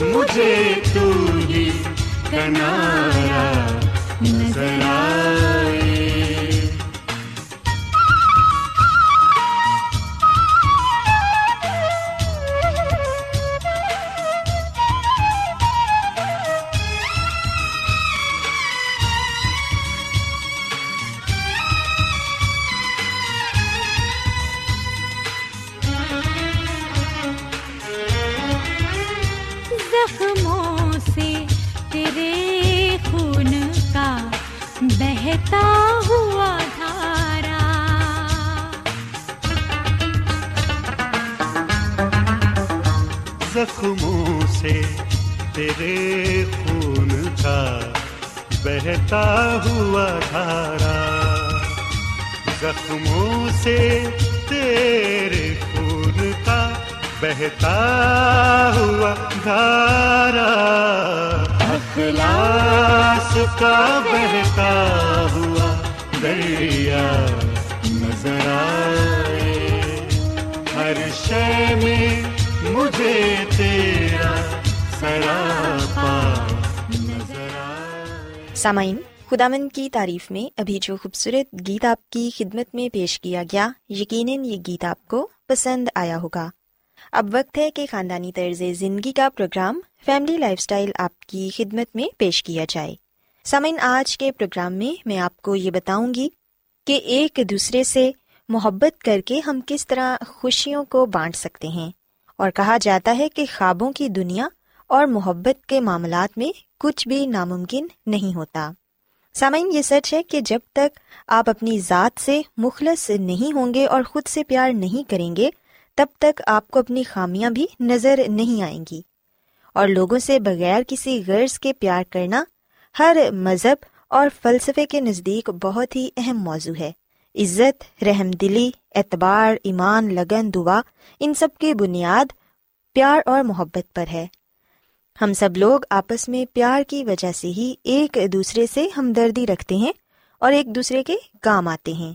مجھے تو ہی کنارا نظر آئے زخموں سے تیرے خون کا بہتا ہوا دھارا۔ اخلاص کا بہتا ہوا دریا نظر آئے۔ ہر شے میں مجھے تیرا سراپا نظر آئے۔ سامعین خدامند کی تعریف میں ابھی جو خوبصورت گیت آپ کی خدمت میں پیش کیا گیا، یقیناً یہ گیت آپ کو پسند آیا ہوگا۔ اب وقت ہے کہ خاندانی طرز زندگی کا پروگرام فیملی لائف سٹائل آپ کی خدمت میں پیش کیا جائے۔ سامعین، آج کے پروگرام میں میں آپ کو یہ بتاؤں گی کہ ایک دوسرے سے محبت کر کے ہم کس طرح خوشیوں کو بانٹ سکتے ہیں۔ اور کہا جاتا ہے کہ خوابوں کی دنیا اور محبت کے معاملات میں کچھ بھی ناممکن نہیں ہوتا۔ سامعین، یہ سچ ہے کہ جب تک آپ اپنی ذات سے مخلص نہیں ہوں گے اور خود سے پیار نہیں کریں گے، تب تک آپ کو اپنی خامیاں بھی نظر نہیں آئیں گی۔ اور لوگوں سے بغیر کسی غرض کے پیار کرنا ہر مذہب اور فلسفے کے نزدیک بہت ہی اہم موضوع ہے۔ عزت، رحم دلی، اعتبار، ایمان، لگن، دعا، ان سب کی بنیاد پیار اور محبت پر ہے۔ ہم سب لوگ آپس میں پیار کی وجہ سے ہی ایک دوسرے سے ہمدردی رکھتے ہیں اور ایک دوسرے کے کام آتے ہیں۔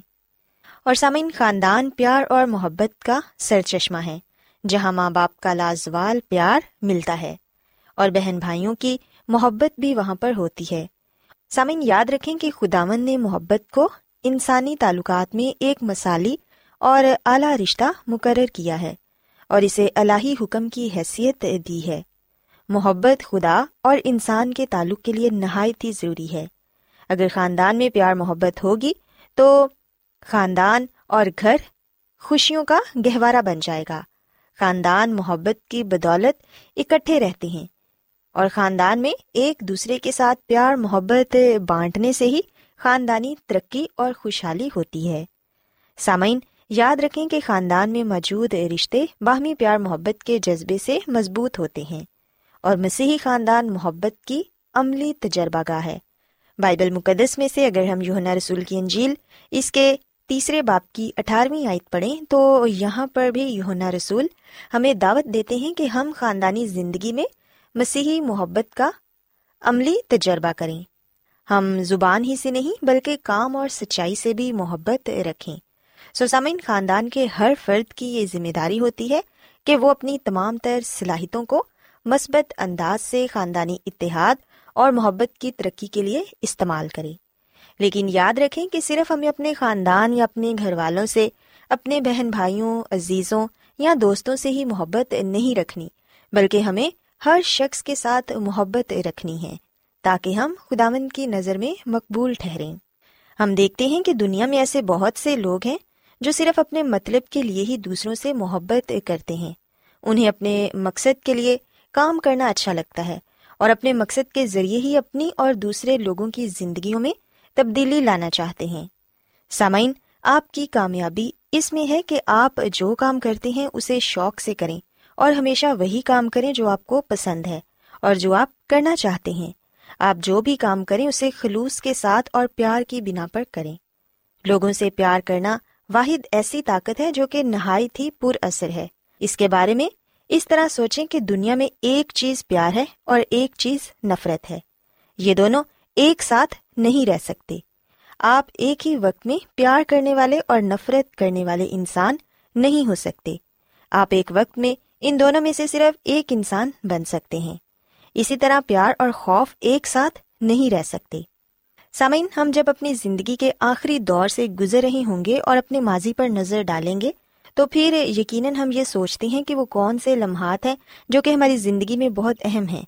اور سامعین، خاندان پیار اور محبت کا سر چشمہ ہے، جہاں ماں باپ کا لازوال پیار ملتا ہے اور بہن بھائیوں کی محبت بھی وہاں پر ہوتی ہے۔ سامعین، یاد رکھیں کہ خداون نے محبت کو انسانی تعلقات میں ایک مثالی اور اعلیٰ رشتہ مقرر کیا ہے اور اسے الہی حکم کی حیثیت دی ہے۔ محبت، خدا اور انسان کے تعلق کے لیے نہایت ہی ضروری ہے۔ اگر خاندان میں پیار، محبت ہوگی تو خاندان اور گھر خوشیوں کا گہوارہ بن جائے گا۔ خاندان، محبت کی بدولت اکٹھے رہتے ہیں اور خاندان میں ایک دوسرے کے ساتھ پیار، محبت بانٹنے سے ہی خاندانی ترقی اور خوشحالی ہوتی ہے۔ سامعین، یاد رکھیں کہ خاندان میں موجود رشتے باہمی پیار، محبت کے جذبے سے مضبوط ہوتے ہیں۔ اور مسیحی خاندان محبت کی عملی تجربہ گاہ ہے۔ بائبل مقدس میں سے اگر ہم یوہنا رسول کی انجیل اس کے تیسرے باپ کی اٹھارہویں آیت پڑھیں تو یہاں پر بھی یوہنا رسول ہمیں دعوت دیتے ہیں کہ ہم خاندانی زندگی میں مسیحی محبت کا عملی تجربہ کریں۔ ہم زبان ہی سے نہیں بلکہ کام اور سچائی سے بھی محبت رکھیں۔ سوسامین خاندان کے ہر فرد کی یہ ذمہ داری ہوتی ہے کہ وہ اپنی تمام تر صلاحیتوں کو مثبت انداز سے خاندانی اتحاد اور محبت کی ترقی کے لیے استعمال کرے لیکن یاد رکھیں کہ صرف ہمیں اپنے خاندان یا اپنے گھر والوں سے، اپنے بہن بھائیوں، عزیزوں یا دوستوں سے ہی محبت نہیں رکھنی، بلکہ ہمیں ہر شخص کے ساتھ محبت رکھنی ہے تاکہ ہم خداوند کی نظر میں مقبول ٹھہریں۔ ہم دیکھتے ہیں کہ دنیا میں ایسے بہت سے لوگ ہیں جو صرف اپنے مطلب کے لیے ہی دوسروں سے محبت کرتے ہیں۔ انہیں اپنے مقصد کے لیے کام کرنا اچھا لگتا ہے اور اپنے مقصد کے ذریعے ہی اپنی اور دوسرے لوگوں کی زندگیوں میں تبدیلی لانا چاہتے ہیں۔ سامعین، آپ کی کامیابی اس میں ہے کہ آپ جو کام کرتے ہیں اسے شوق سے کریں اور ہمیشہ وہی کام کریں جو آپ کو پسند ہے اور جو آپ کرنا چاہتے ہیں۔ آپ جو بھی کام کریں اسے خلوص کے ساتھ اور پیار کی بنا پر کریں۔ لوگوں سے پیار کرنا واحد ایسی طاقت ہے جو کہ نہایت ہی پر اثر ہے۔ اس کے بارے میں اس طرح سوچیں کہ دنیا میں ایک چیز پیار ہے اور ایک چیز نفرت ہے۔ یہ دونوں ایک ساتھ نہیں رہ سکتے۔ آپ ایک ہی وقت میں پیار کرنے والے اور نفرت کرنے والے انسان نہیں ہو سکتے۔ آپ ایک وقت میں ان دونوں میں سے صرف ایک انسان بن سکتے ہیں۔ اسی طرح پیار اور خوف ایک ساتھ نہیں رہ سکتے۔ سامعین، ہم جب اپنی زندگی کے آخری دور سے گزر رہے ہوں گے اور اپنے ماضی پر نظر ڈالیں گے تو پھر یقیناً ہم یہ سوچتے ہیں کہ وہ کون سے لمحات ہیں جو کہ ہماری زندگی میں بہت اہم ہیں۔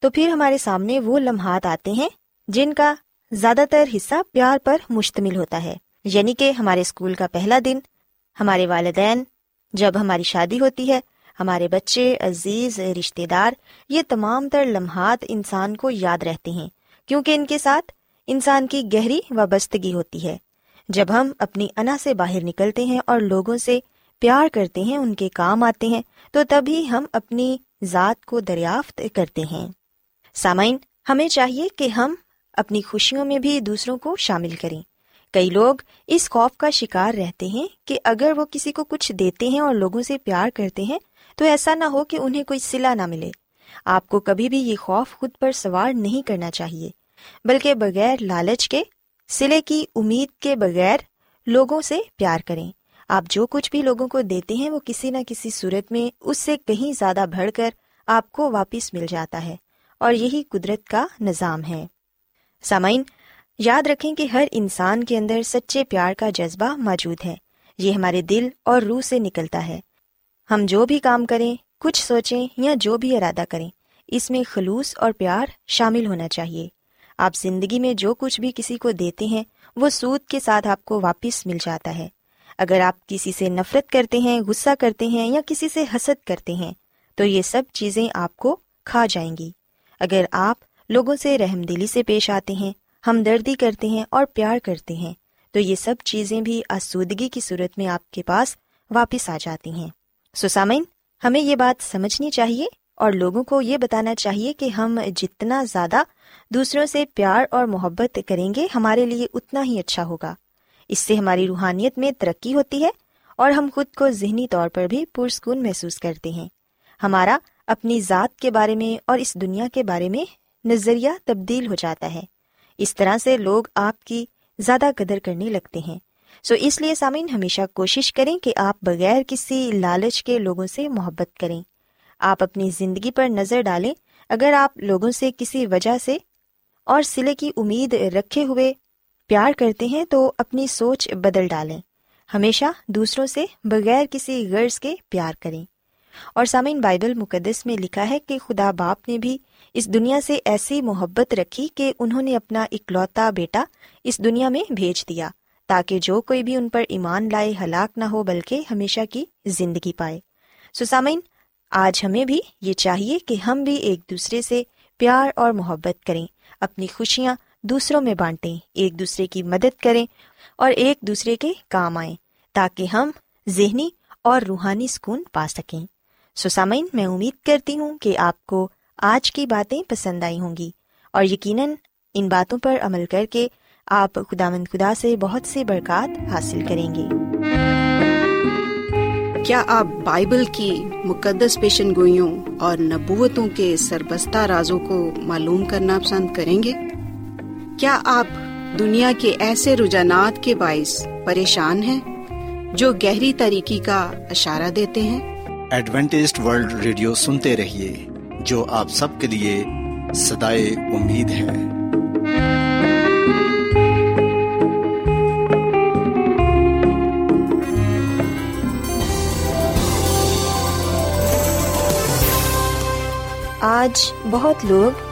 تو پھر ہمارے سامنے وہ لمحات آتے ہیں جن کا زیادہ تر حصہ پیار پر مشتمل ہوتا ہے۔ یعنی کہ ہمارے اسکول کا پہلا دن، ہمارے والدین، جب ہماری شادی ہوتی ہے، ہمارے بچے، عزیز رشتے دار، یہ تمام تر لمحات انسان کو یاد رہتے ہیں۔ کیونکہ ان کے ساتھ انسان کی گہری وابستگی ہوتی ہے۔ جب ہم اپنی انا سے باہر نکلتے ہیں اور لوگوں سے پیار کرتے ہیں، ان کے کام آتے ہیں، تو تبھی ہم اپنی ذات کو دریافت کرتے ہیں۔ سامعین، ہمیں چاہیے کہ ہم اپنی خوشیوں میں بھی دوسروں کو شامل کریں۔ کئی لوگ اس خوف کا شکار رہتے ہیں کہ اگر وہ کسی کو کچھ دیتے ہیں اور لوگوں سے پیار کرتے ہیں، تو ایسا نہ ہو کہ انہیں کوئی سلا نہ ملے۔ آپ کو کبھی بھی یہ خوف خود پر سوار نہیں کرنا چاہیے، بلکہ بغیر لالچ کے سلے کی امید کے بغیر لوگوں سے پیار کریں۔ آپ جو کچھ بھی لوگوں کو دیتے ہیں وہ کسی نہ کسی صورت میں اس سے کہیں زیادہ بڑھ کر آپ کو واپس مل جاتا ہے اور یہی قدرت کا نظام ہے۔ سامعین، یاد رکھیں کہ ہر انسان کے اندر سچے پیار کا جذبہ موجود ہے۔ یہ ہمارے دل اور روح سے نکلتا ہے۔ ہم جو بھی کام کریں، کچھ سوچیں یا جو بھی ارادہ کریں، اس میں خلوص اور پیار شامل ہونا چاہیے۔ آپ زندگی میں جو کچھ بھی کسی کو دیتے ہیں، وہ سود کے ساتھ آپ کو واپس مل جاتا ہے۔ اگر آپ کسی سے نفرت کرتے ہیں، غصہ کرتے ہیں یا کسی سے حسد کرتے ہیں، تو یہ سب چیزیں آپ کو کھا جائیں گی۔ اگر آپ لوگوں سے رحم دلی سے پیش آتے ہیں، ہمدردی کرتے ہیں اور پیار کرتے ہیں، تو یہ سب چیزیں بھی آسودگی کی صورت میں آپ کے پاس واپس آ جاتی ہیں۔ سسامین ہمیں یہ بات سمجھنی چاہیے اور لوگوں کو یہ بتانا چاہیے کہ ہم جتنا زیادہ دوسروں سے پیار اور محبت کریں گے، ہمارے لیے اتنا ہی اچھا ہوگا۔ اس سے ہماری روحانیت میں ترقی ہوتی ہے اور ہم خود کو ذہنی طور پر بھی پرسکون محسوس کرتے ہیں۔ ہمارا اپنی ذات کے بارے میں اور اس دنیا کے بارے میں نظریہ تبدیل ہو جاتا ہے۔ اس طرح سے لوگ آپ کی زیادہ قدر کرنے لگتے ہیں۔ سو اس لیے سامعین ہمیشہ کوشش کریں کہ آپ بغیر کسی لالچ کے لوگوں سے محبت کریں۔ آپ اپنی زندگی پر نظر ڈالیں۔ اگر آپ لوگوں سے کسی وجہ سے اور سلے کی امید رکھے ہوئے پیار کرتے ہیں تو اپنی سوچ بدل ڈالیں۔ ہمیشہ دوسروں سے بغیر کسی غرض کے پیار کریں۔ اور سامعین، بائبل مقدس میں لکھا ہے کہ خدا باپ نے بھی اس دنیا سے ایسی محبت رکھی کہ انہوں نے اپنا اکلوتا بیٹا اس دنیا میں بھیج دیا تاکہ جو کوئی بھی ان پر ایمان لائے، ہلاک نہ ہو، بلکہ ہمیشہ کی زندگی پائے۔ سسامین آج ہمیں بھی یہ چاہیے کہ ہم بھی ایک دوسرے سے پیار اور محبت کریں، اپنی خوشیاں دوسروں میں بانٹیں، ایک دوسرے کی مدد کریں اور ایک دوسرے کے کام آئیں تاکہ ہم ذہنی اور روحانی سکون پا سکیں۔ سسامین میں امید کرتی ہوں کہ آپ کو آج کی باتیں پسند آئی ہوں گی اور یقیناً ان باتوں پر عمل کر کے آپ خدا مند خدا سے بہت سے برکات حاصل کریں گے۔ کیا آپ بائبل کی مقدس پیشن گوئیوں اور نبوتوں کے سربستہ رازوں کو معلوم کرنا پسند کریں گے؟ کیا آپ دنیا کے ایسے رجحانات کے باعث پریشان ہیں جو گہری طریقے کا اشارہ دیتے ہیں؟ ایڈوینٹیسٹ ورلڈ ریڈیو سنتے رہیے جو آپ سب کے لیے صدائے امید ہے۔ آج بہت لوگ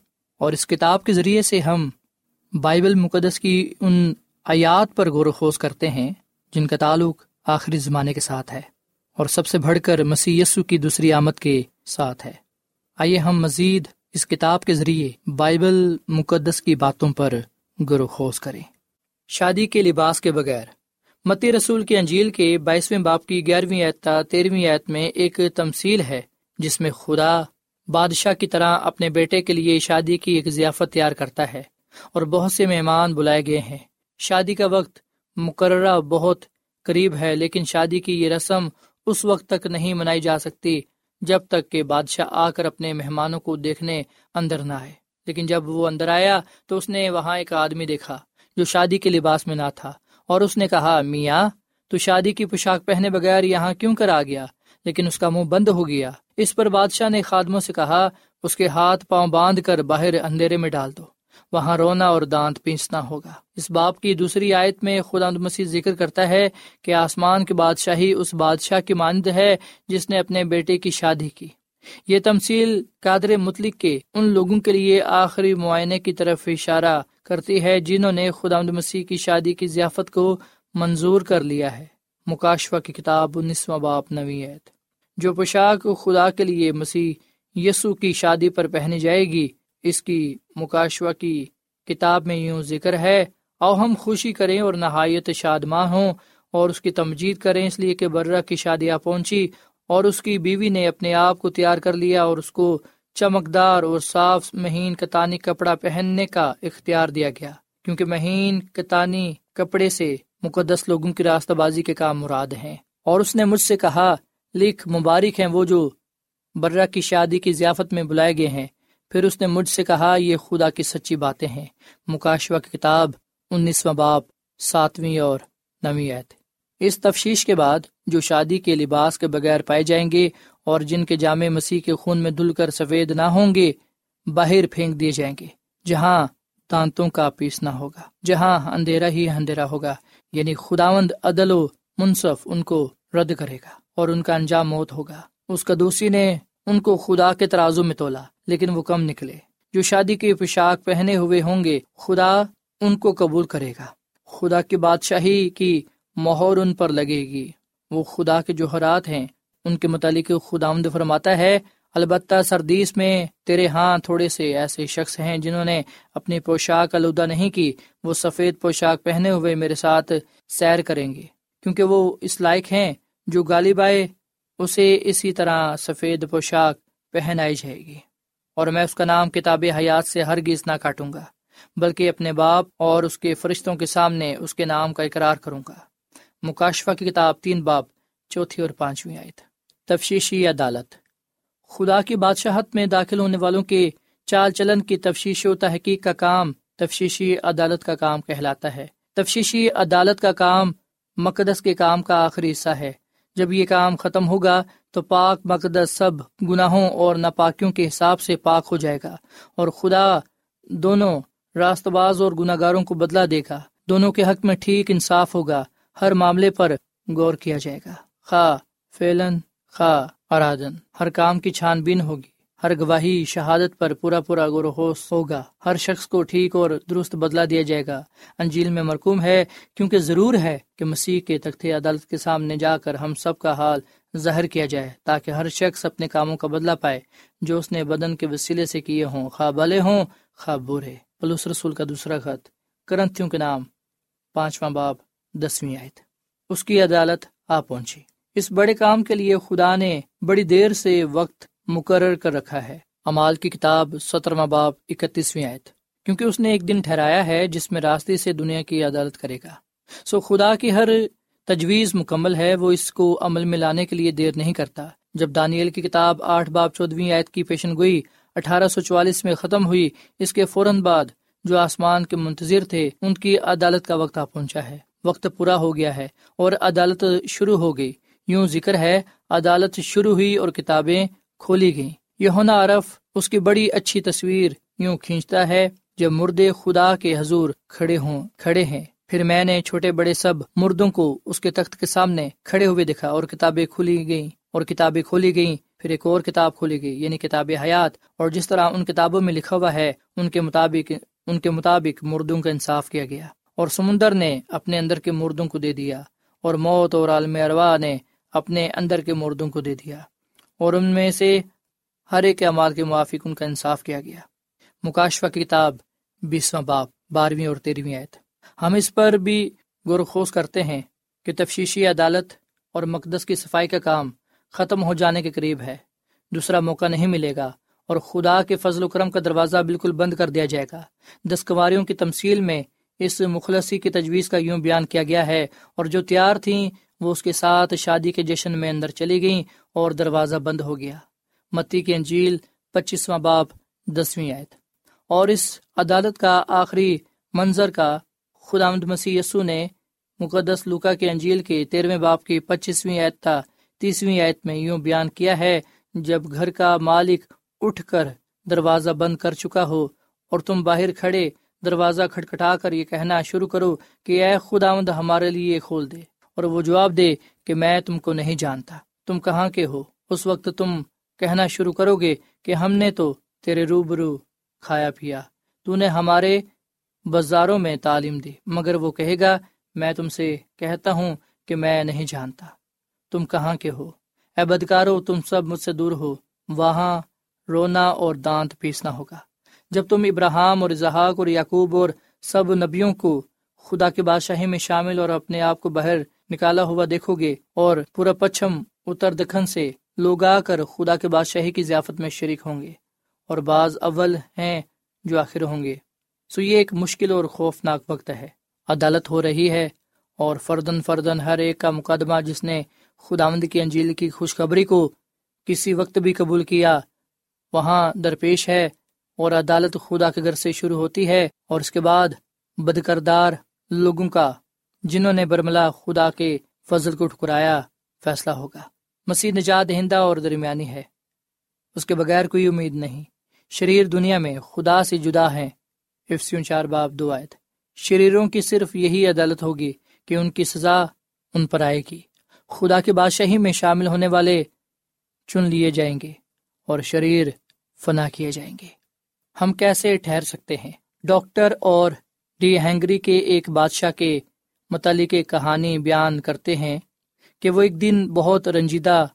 اور اس کتاب کے ذریعے سے ہم بائبل مقدس کی ان آیات پر غور و خوض کرتے ہیں، جن کا تعلق آخری زمانے کے ساتھ ہے، اور سب سے بڑھ کر مسی کی دوسری آمد کے ساتھ ہے۔ آئیے ہم مزید اس کتاب کے ذریعے بائبل مقدس کی باتوں پر غور و خوض کریں۔ شادی کے لباس کے بغیر، متی رسول کی انجیل کے بائیسویں باپ کی گیارہویں اعتا تیرہویں ایت میں ایک تمثیل ہے، جس میں خدا بادشاہ کی طرح اپنے بیٹے کے لیے شادی کی ایک ضیافت تیار کرتا ہے اور بہت سے مہمان بلائے گئے ہیں۔ شادی کا وقت مقررہ بہت قریب ہے، لیکن شادی کی یہ رسم اس وقت تک نہیں منائی جا سکتی جب تک کہ بادشاہ آ کر اپنے مہمانوں کو دیکھنے اندر نہ آئے۔ لیکن جب وہ اندر آیا تو اس نے وہاں ایک آدمی دیکھا جو شادی کے لباس میں نہ تھا اور اس نے کہا، میاں، تو شادی کی پوشاک پہنے بغیر یہاں کیوں کر آ گیا؟ لیکن اس کا منہ بند ہو گیا۔ اس پر بادشاہ نے خادموں سے کہا، اس کے ہاتھ پاؤں باندھ کر باہر اندھیرے میں ڈال دو، وہاں رونا اور دانت پیسنا ہوگا۔ اس باپ کی دوسری آیت میں خدا مسیح ذکر کرتا ہے کہ آسمان کی بادشاہی اس بادشاہ کی مانند ہے جس نے اپنے بیٹے کی شادی کی۔ یہ تمثیل قادر مطلق کے ان لوگوں کے لیے آخری معائنے کی طرف اشارہ کرتی ہے جنہوں نے خدا مسیح کی شادی کی ضیافت کو منظور کر لیا ہے۔ مکاشفہ کی کتاب انیسواں باپ نویت جو پوشاک خدا کے لیے مسیح یسو کی شادی پر پہنی جائے گی، اس کی مکاشوہ کی کتاب میں یوں ذکر ہے او ہم خوشی کریں اور نہایت شادماں ہوں اور اس کی تمجید کریں اس لیے کہ برہ کی شادیاں پہنچی اور اس کی بیوی نے اپنے آپ کو تیار کر لیا اور اس کو چمکدار اور صاف مہین کتانی کپڑا پہننے کا اختیار دیا گیا۔ کیونکہ مہین کتانی کپڑے سے مقدس لوگوں کی راستہ بازی کے کام مراد ہیں۔ اور اس نے مجھ سے کہا لکھ مبارک ہیں وہ جو برہ کی شادی کی ضیافت میں بلائے گئے ہیں۔ پھر اس نے مجھ سے کہا، یہ خدا کی سچی باتیں ہیں۔ مکاشوہ کی کتاب، انیسواں باپ ساتویں اور نویں اس تفشیش کے بعد، جو شادی کے لباس کے بغیر پائے جائیں گے اور جن کے جامع مسیح کے خون میں دھل کر سفید نہ ہوں گے، باہر پھینک دیے جائیں گے۔ جہاں دانتوں کا پیسنا ہوگا، جہاں اندھیرا ہی اندھیرا ہوگا یعنی خداوند عدل و منصف ان کو رد کرے گا اور ان کا انجام موت ہوگا۔ اس کا دوسری نے ان کو خدا کے ترازو میں تولا، لیکن وہ کم نکلے۔ جو شادی کی پوشاک پہنے ہوئے ہوں گے، خدا ان کو قبول کرے گا۔ خدا کی بادشاہی کی مہر ان پر لگے گی۔ وہ خدا کے جوہرات ہیں۔ ان کے متعلق خدا فرماتا ہے البتہ سردیس میں تیرے ہاں تھوڑے سے ایسے شخص ہیں جنہوں نے اپنی پوشاک آلودہ نہیں کی، وہ سفید پوشاک پہنے ہوئے میرے ساتھ سیر کریں گے، کیونکہ وہ اس لائق ہیں جو غالب آئے، اسے اسی طرح سفید پوشاک پہنائی جائے گی۔ اور میں اس کا نام کتاب حیات سے ہرگز نہ کاٹوں گا، بلکہ اپنے باپ اور اس کے فرشتوں کے سامنے اس کے نام کا اقرار کروں گا۔ مکاشفہ کی کتاب تین باپ چوتھی اور پانچویں آئے تفشیشی عدالت۔ خدا کی بادشاہت میں داخل ہونے والوں کے چال چلن کی تفشیش و تحقیق کا کام تفشیشی عدالت کا کام کہلاتا ہے۔ تفشیشی عدالت کا کام مقدس کے کام کا آخری حصہ ہے۔ جب یہ کام ختم ہوگا تو پاک مقدس سب گناہوں اور ناپاکیوں کے حساب سے پاک ہو جائے گا اور خدا دونوں راست باز اور گناہ گاروں کو بدلا دے گا۔ دونوں کے حق میں ٹھیک انصاف ہوگا۔ ہر معاملے پر غور کیا جائے گا۔ خواہ فیلن خواہ ارادن ہر کام کی چھان بین ہوگی۔ ہر گواہی شہادت پر پورا پورا غور ہوگا۔ ہر شخص کو ٹھیک اور درست بدلا دیا جائے گا۔ انجیل میں مرکوم ہے، کیونکہ ضرور ہے کہ مسیح کے تخت عدالت کے سامنے جا کر ہم سب کا حال ظاہر کیا جائے، تاکہ ہر شخص اپنے کاموں کا بدلا پائے۔ جو اس نے بدن کے وسیلے سے کیے ہوں خواب بلے ہوں خواب برے۔ پلوس رسول کا دوسرا خط، کرنتھیوں کے نام، پانچواں باب، دسویں آئے اس کی عدالت آ پہنچی۔ اس بڑے کام کے لیے خدا نے بڑی دیر سے وقت مقرر کر رکھا ہے۔ امال کی کتاب سترواں باب اکتیسویں آیت۔ کیونکہ اس نے ایک دن ٹھہرایا ہے جس میں راستے سے دنیا کی عدالت کرے گا۔ سو خدا کی ہر تجویز مکمل ہے، وہ اس کو عمل میں لانے کے لیے دیر نہیں کرتا۔ جب دانیل کی کتاب آٹھ باب چودویں آیت کی پیشن گوئی اٹھارہ سو چوالیس میں ختم ہوئی، اس کے فوراً بعد جو آسمان کے منتظر تھے، ان کی عدالت کا وقت آ پہنچا ہے۔ وقت پورا ہو گیا ہے اور عدالت شروع ہو گئی۔ یوں ذکر ہے، عدالت شروع ہوئی اور کتابیں کھولی گئیں۔ یونا عرف اس کی بڑی اچھی تصویر یوں کھینچتا ہے جب مردے خدا کے حضور کھڑے ہوں، کھڑے ہیں۔ پھر میں نے چھوٹے بڑے سب مردوں کو اس کے تخت کے سامنے کھڑے ہوئے دیکھا اور کتابیں کھولی گئیں۔ اور کتابیں کھولی گئیں، پھر ایک اور کتاب کھولے گی یعنی کتاب حیات۔ اور جس طرح ان کتابوں میں لکھا ہوا ہے، ان کے مطابق، ان کے مطابق مردوں کا انصاف کیا گیا۔ اور سمندر نے اپنے اندر کے مردوں کو دے دیا۔ اور موت اور عالم اروا نے اپنے اندر کے مردوں کو دے دیا اور ان میں سے ہر ایک اعمال کے موافق ان کا انصاف کیا گیا۔ مکاشفہ کتاب بیسواں باپ بارہویں اور تیرہویں آیت۔ ہم اس پر بھی غور خوص کرتے ہیں کہ تفشیشی عدالت اور مقدس کی صفائی کا کام ختم ہو جانے کے قریب ہے۔ دوسرا موقع نہیں ملے گا اور خدا کے فضل و کرم کا دروازہ بالکل بند کر دیا جائے گا۔ دستکواریوں کی تمثیل میں اس مخلصی کی تجویز کا یوں بیان کیا گیا ہے اور جو تیار تھیں وہ اس کے ساتھ شادی کے جشن میں اندر چلی گئیں اور دروازہ بند ہو گیا۔ متی کی انجیل پچیسواں باپ، دسویں آیت۔ اور اس عدالت کا آخری منظر کا خدا مسیح یسو نے مقدس لوکا کے انجیل کے تیرہویں باپ کی پچیسویں آیت تھا تیسویں آیت میں یوں بیان کیا ہے، جب گھر کا مالک اٹھ کر دروازہ بند کر چکا ہو اور تم باہر کھڑے دروازہ کھٹکھٹا کر یہ کہنا شروع کرو کہ اے خداوند ہمارے لیے کھول دے۔ اور وہ جواب دے کہ میں تم کو نہیں جانتا۔ تم کہاں کے ہو؟ اس وقت تم کہنا شروع کرو گے کہ ہم نے تو تیرے روبرو کھایا پیا۔ تو نے ہمارے بازاروں میں تعلیم دی، مگر وہ کہے گا، میں تم سے کہتا ہوں کہ میں نہیں جانتا۔ تم کہاں کے ہو؟ اے بدکارو، تم سب مجھ سے دور ہو۔ وہاں رونا اور دانت پیسنا ہوگا۔ جب تم ابراہم اور اظہاق اور یعقوب اور سب نبیوں کو خدا کے بادشاہی میں شامل اور اپنے آپ کو باہر نکالا ہوا دیکھو گے اور پورا پچھم اتر دکن سے لوگ آ کر خدا کے بادشاہی کی ضیافت میں شریک ہوں گے اور بعض اول ہیں جو آخر ہوں گے۔ سو یہ ایک مشکل اور خوفناک وقت ہے۔ عدالت ہو رہی ہے اور فردن فردن ہر ایک کا مقدمہ جس نے خداوند کی انجیل کی خوشخبری کو کسی وقت بھی قبول کیا، وہاں درپیش ہے اور عدالت خدا کے گھر سے شروع ہوتی ہے اور اس کے بعد بدکردار لوگوں کا جنہوں نے برملا خدا کے فضل کو ٹھکرایا، فیصلہ ہوگا۔ مسیح نجات دہندہ اور درمیانی ہے۔ اس کے بغیر کوئی امید نہیں۔ شریر دنیا میں خدا سے جدا ہے افسیوں چار باب دو آیت۔ شریروں کی صرف یہی عدالت ہوگی کہ ان کی سزا ان پر آئے گی۔ خدا کے بادشاہی میں شامل ہونے والے چن لیے جائیں گے اور شریر فنا کیے جائیں گے۔ ہم کیسے ٹھہر سکتے ہیں؟ ڈاکٹر اور ڈی ہینگری کے ایک بادشاہ کے متعلق کہانی بیان کرتے ہیں کہ وہ ایک دن بہت رنجیدہ،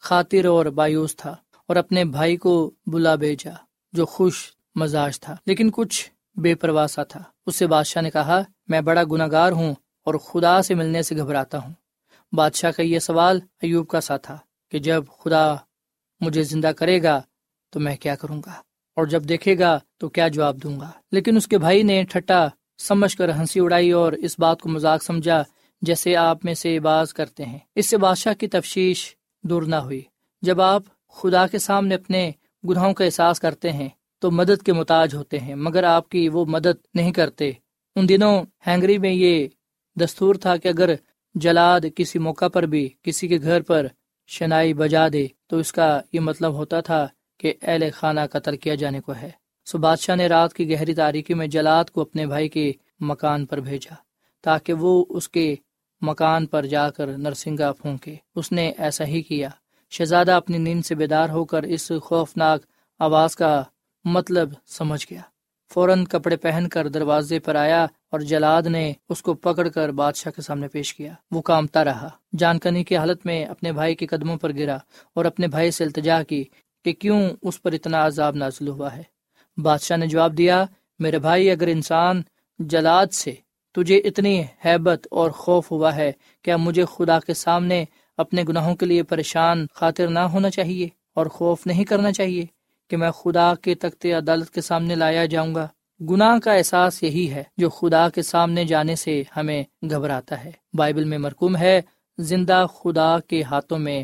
خاطر اور بایوس تھا اور اپنے بھائی کو بلا بھیجا، جو خوش مزاج تھا، لیکن کچھ بے پرواسا تھا۔ اس سے بادشاہ نے کہا، میں بڑا گناگار ہوں اور خدا سے ملنے سے گھبراتا ہوں۔ بادشاہ کا یہ سوال ایوب کا سا تھا کہ جب خدا مجھے زندہ کرے گا تو میں کیا کروں گا؟ اور جب دیکھے گا تو کیا جواب دوں گا؟ لیکن اس کے بھائی نے ٹھٹا سمجھ کر ہنسی اڑائی اور اس بات کو مذاق سمجھا جیسے آپ میں سے باز کرتے ہیں۔ اس سے بادشاہ کی تفشیش دور نہ ہوئی۔ جب آپ خدا کے سامنے اپنے گناہوں کا احساس کرتے ہیں تو مدد کے محتاج ہوتے ہیں، مگر آپ کی وہ مدد نہیں کرتے۔ ان دنوں ہینگری میں یہ دستور تھا کہ اگر جلاد کسی موقع پر بھی کسی کے گھر پر شنائی بجا دے تو اس کا یہ مطلب ہوتا تھا کہ اہل خانہ قتل کیا جانے کو ہے۔ سو بادشاہ نے رات کی گہری تاریخی میں جلاد کو اپنے بھائی کے مکان پر بھیجا تاکہ وہ اس کے مکان پر جا کر نرسنگا پھونکے۔ اس نے ایسا ہی کیا۔ شہزادہ اپنی نیند سے بیدار ہو کر اس خوفناک آواز کا مطلب سمجھ گیا۔ فوراً کپڑے پہن کر دروازے پر آیا اور جلاد نے اس کو پکڑ کر بادشاہ کے سامنے پیش کیا۔ وہ کامتا رہا۔ جانکنی کی حالت میں اپنے بھائی کے قدموں پر گرا اور اپنے بھائی سے التجا کی کہ کیوں اس پر اتنا عذاب نازل ہوا ہے۔ بادشاہ نے جواب دیا، میرے بھائی، اگر انسان جلاد سے تجھے اتنی حیبت اور خوف ہوا ہے، کیا مجھے خدا کے سامنے اپنے گناہوں کے لیے پریشان خاطر نہ ہونا چاہیے اور خوف نہیں کرنا چاہیے کہ میں خدا کے تخت عدالت کے سامنے لایا جاؤں گا؟ گناہ کا احساس یہی ہے جو خدا کے سامنے جانے سے ہمیں گھبراتا ہے۔ بائبل میں مرکوم ہے، زندہ خدا کے ہاتھوں میں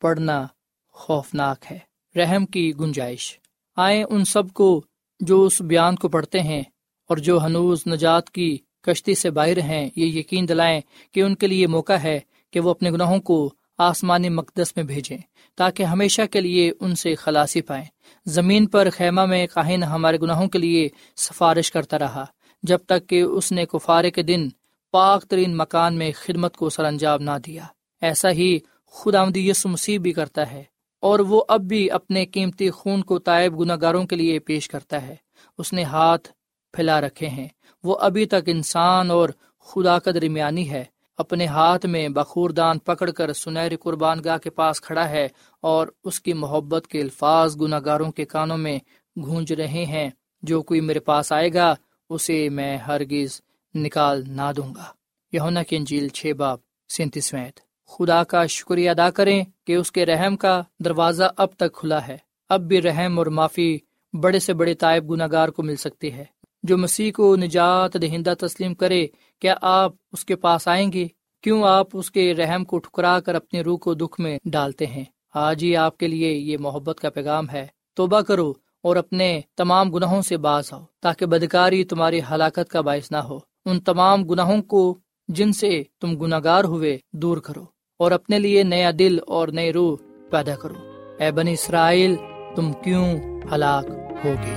پڑھنا خوفناک ہے۔ رحم کی گنجائش۔ آئے ان سب کو جو اس بیان کو پڑھتے ہیں اور جو ہنوز نجات کی کشتی سے باہر ہیں، یہ یقین دلائیں کہ ان کے لیے موقع ہے کہ وہ اپنے گناہوں کو آسمانی مقدس میں بھیجیں، تاکہ ہمیشہ کے لیے ان سے خلاصی پائیں۔ زمین پر خیمہ میں کاہن ہمارے گناہوں کے لیے سفارش کرتا رہا، جب تک کہ اس نے کفارے کے دن پاک ترین مکان میں خدمت کو سر انجام نہ دیا۔ ایسا ہی خدا آمدی یس مسیح بھی کرتا ہے۔ اور وہ اب بھی اپنے قیمتی خون کو تائب گناہ گاروں کے لیے پیش کرتا ہے۔ اس نے ہاتھ پھیلا رکھے ہیں۔ وہ ابھی تک انسان اور خدا کا درمیانی ہے۔ اپنے ہاتھ میں بخور دان پکڑ کر سنہری قربان گاہ کے پاس کھڑا ہے اور اس کی محبت کے الفاظ گناہ گاروں کے کانوں میں گونج رہے ہیں۔ جو کوئی میرے پاس آئے گا، اسے میں ہرگز نکال نہ دوں گا۔ یونا کی انجیل چھ باپ سینتیسویں خدا کا شکریہ ادا کریں۔ کہ اس کے رحم کا دروازہ اب تک کھلا ہے۔ اب بھی رحم اور معافی بڑے سے بڑے طائب گناہ گار کو مل سکتی ہے جو مسیح کو نجات دہندہ تسلیم کرے، کیا آپ اس کے پاس آئیں گے؟ کیوں آپ اس کے رحم کو ٹھکرا کر اپنے روح کو دکھ میں ڈالتے ہیں؟ آج ہی آپ کے لیے یہ محبت کا پیغام ہے۔ توبہ کرو اور اپنے تمام گناہوں سے باز آؤ، تاکہ بدکاری تمہاری ہلاکت کا باعث نہ ہو۔ ان تمام گناہوں کو جن سے تم گناگار ہوئے، دور کرو۔ اور اپنے لیے نیا دل اور نئی روح پیدا کرو۔ اے بنی اسرائیل، تم کیوں ہلاک ہوگے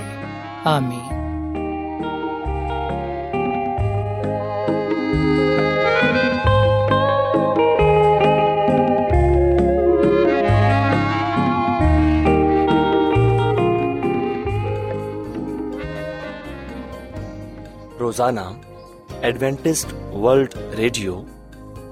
آمین۔ روزانہ ایڈوینٹسٹ ورلڈ ریڈیو